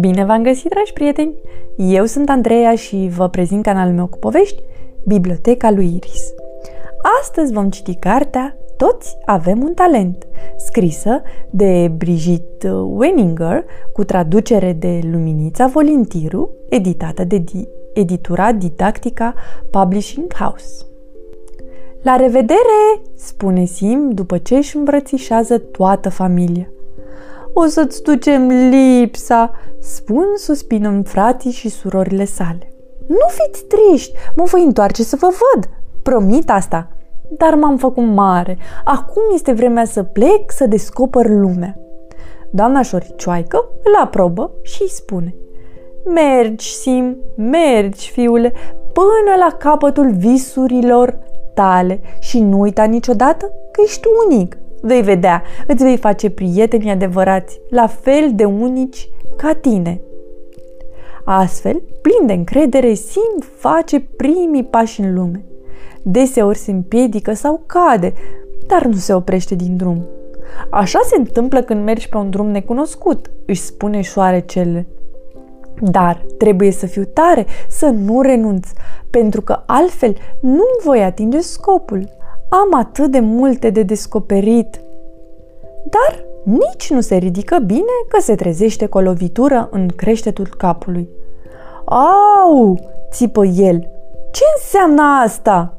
Bine v-am găsit, dragi prieteni! Eu sunt Andreea și vă prezint canalul meu cu povești, Biblioteca lui Iris. Astăzi vom citi cartea Toți avem un talent, scrisă de Brigitte Weninger, cu traducere de Luminița Volintiru, editată de editura Didactica Publishing House. La revedere, spune Sim după ce își îmbrățișează toată familia. O să-ți ducem lipsa, spun suspinând frații și surorile sale. Nu fiți triști, mă voi întoarce să vă văd, promit asta. Dar m-am făcut mare, acum este vremea să plec să descoper lumea. Doamna Șoricioaică îl aprobă și îi spune Mergi, Sim, mergi, fiule, până la capătul visurilor tale și nu uita niciodată că ești unic. Vei vedea, îți vei face prieteni adevărați, la fel de unici ca tine. Astfel, plin de încredere, Sim face primii pași în lume. Deseori se împiedică sau cade, dar nu se oprește din drum. Așa se întâmplă când mergi pe un drum necunoscut, își spune șoarecele. Dar trebuie să fiu tare, să nu renunț, pentru că altfel nu voi atinge scopul. Am atât de multe de descoperit. Dar nici nu se ridică bine că se trezește cu o lovitură în creștetul capului. Au! țipă el. Ce înseamnă asta?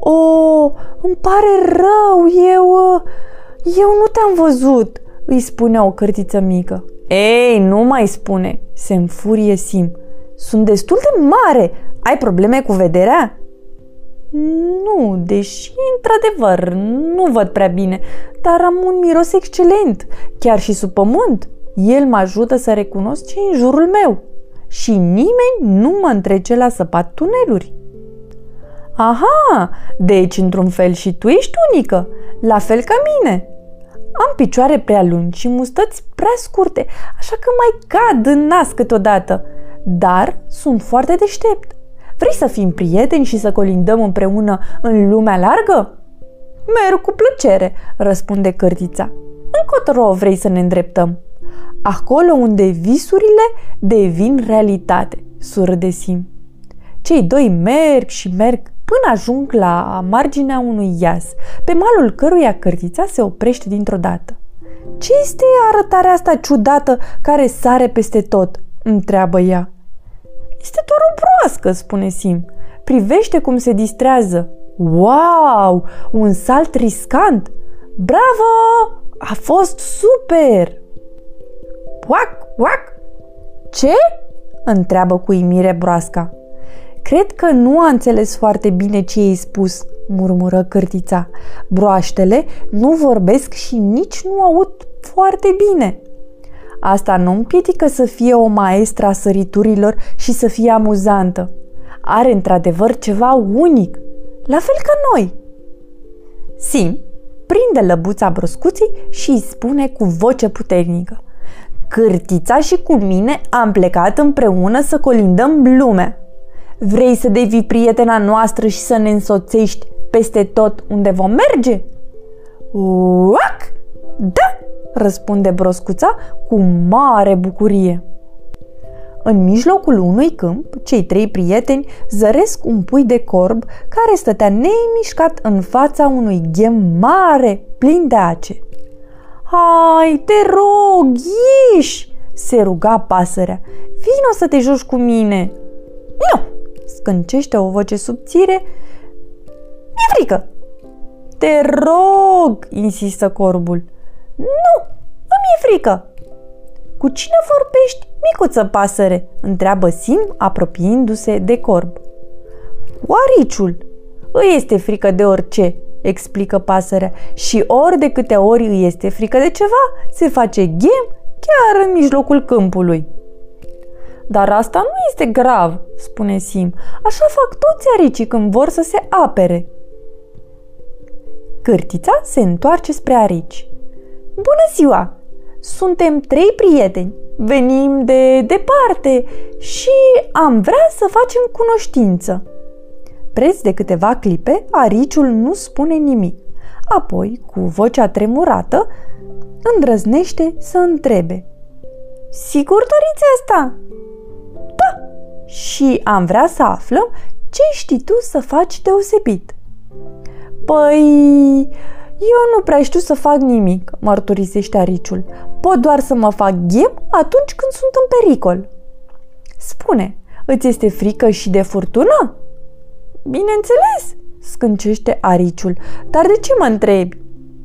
O, îmi pare rău, eu... Eu nu te-am văzut, îi spune o cârtiță mică. Ei, nu mai spune, se înfurie Sim. Sunt destul de mare. Ai probleme cu vederea? Nu, deși, într-adevăr, nu văd prea bine, dar am un miros excelent, chiar și sub pământ. El mă ajută să recunosc ce în jurul meu și nimeni nu mă întrece la săpat tuneluri. Aha, deci într-un fel și tu ești unică, la fel ca mine. Am picioare prea lungi și mustăți prea scurte, așa că mai cad în nas câteodată, dar sunt foarte deștept. Vrei să fim prieteni și să colindăm împreună în lumea largă? Merg cu plăcere, răspunde cărtița. Încotro vrei să ne îndreptăm? Acolo unde visurile devin realitate, surâde Sim. Cei doi merg și merg până ajung la marginea unui iaz, pe malul căruia cărtița se oprește dintr-o dată. Ce este arătarea asta ciudată care sare peste tot?" întreabă ea. Este doar o broască, spune Sim. Privește cum se distrează. Wow! Un salt riscant! Bravo! A fost super! Uac, uac! Ce? întreabă cu imire broasca. Cred că nu a înțeles foarte bine ce i-ai spus, murmură cârtița. Broaștele nu vorbesc și nici nu aud foarte bine. Asta nu împiedică să fie o maestră a săriturilor și să fie amuzantă. Are într-adevăr ceva unic, la fel ca noi. Sim prinde lăbuța broscuții și îi spune cu voce puternică. Cârtița și cu mine am plecat împreună să colindăm lumea. Vrei să devii prietena noastră și să ne însoțești peste tot unde vom merge? Uac! Da! răspunde broscuța cu mare bucurie. În mijlocul unui câmp, cei trei prieteni zăresc un pui de corb care stătea neimișcat în fața unui ghem mare, plin de ace. Hai, te rog, ieși!" se ruga pasărea. Vino să te joci cu mine!" Nu!" Scâncește o voce subțire. Mi-e frică!" Te rog!" insistă corbul. Nu, îmi e frică. Cu cine vorbești, micuță pasăre? întreabă Sim, apropiindu-se de corb. Cu ariciul. Îi este frică de orice, explică pasărea, și ori de câte ori îi este frică de ceva, se face ghem chiar în mijlocul câmpului. Dar asta nu este grav, spune Sim. Așa fac toți aricii când vor să se apere. Cârtița se întoarce spre arici. Bună ziua! Suntem trei prieteni, venim de departe și am vrea să facem cunoștință. Preț de câteva clipe, ariciul nu spune nimic. Apoi, cu vocea tremurată, îndrăznește să întrebe. Sigur doriți asta? Da. Și am vrea să aflăm ce știi tu să faci deosebit. Păi, eu nu prea știu să fac nimic, mărturisește ariciul. Pot doar să mă fac ghem atunci când sunt în pericol. Spune, îți este frică și de furtună? Bineînțeles, scâncește ariciul. Dar de ce mă întrebi?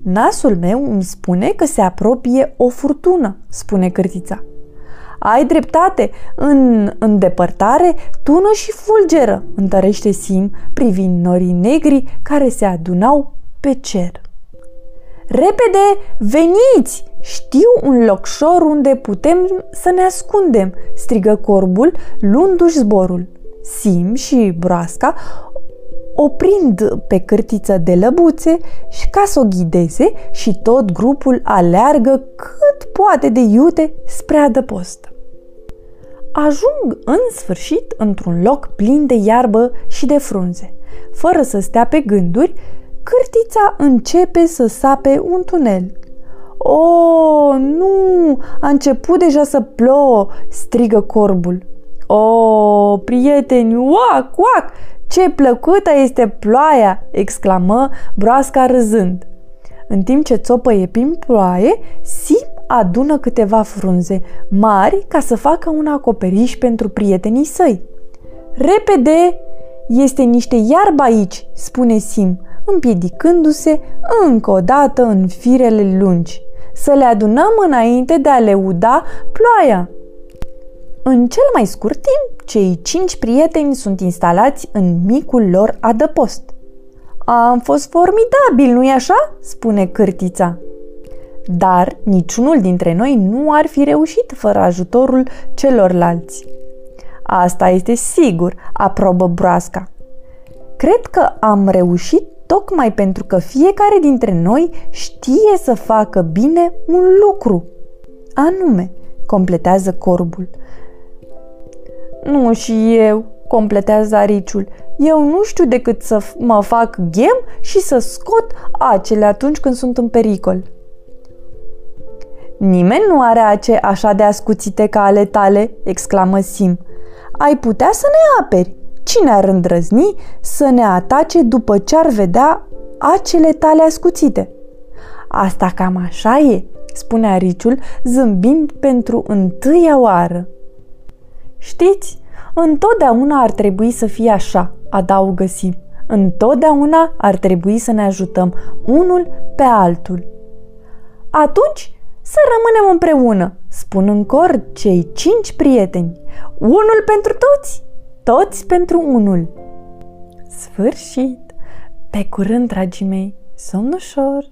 Nasul meu îmi spune că se apropie o furtună, spune cârtița. Ai dreptate, în îndepărtare tună și fulgeră, întărește Sim privind norii negri care se adunau pe cer. Repede, veniți! Știu un locșor unde putem să ne ascundem, strigă corbul, luându-și zborul. Sim și broasca oprind pe cârtiță de lăbuțe și ca să o ghideze și tot grupul aleargă cât poate de iute spre adăpost. Ajung în sfârșit într-un loc plin de iarbă și de frunze. Fără să stea pe gânduri, cârtița începe să sape un tunel. O, nu! A început deja să plouă!" strigă corbul. O, prieteni, uac, uac! Ce plăcută este ploaia!" exclamă broasca râzând. În timp ce țopăie prin ploaie, Sim adună câteva frunze mari ca să facă un acoperiș pentru prietenii săi. Repede! Este niște iarbă aici, spune Sim, împiedicându-se încă o dată în firele lungi. Să le adunăm înainte de a le uda ploaia. În cel mai scurt timp, cei cinci prieteni sunt instalați în micul lor adăpost. Am fost formidabil, nu-i așa?" spune cârtița. Dar niciunul dintre noi nu ar fi reușit fără ajutorul celorlalți. Asta este sigur, aprobă broasca. Cred că am reușit tocmai pentru că fiecare dintre noi știe să facă bine un lucru. Anume, completează corbul. Nu și eu, completează ariciul. Eu nu știu decât să mă fac ghem și să scot acele atunci când sunt în pericol. Nimeni nu are ace așa de ascuțite ca ale tale, exclamă Sim. Ai putea să ne aperi. Cine ar îndrăzni să ne atace după ce ar vedea acele tale ascuțite? Asta cam așa e, spune ariciul, zâmbind pentru întâia oară. Știți, întotdeauna ar trebui să fie așa, adaugă Sim. Întotdeauna ar trebui să ne ajutăm unul pe altul. Atunci să rămânem împreună, spun în cor cei cinci prieteni. Unul pentru toți, toți pentru unul. Sfârșit! Pe curând, dragii mei, somn ușor!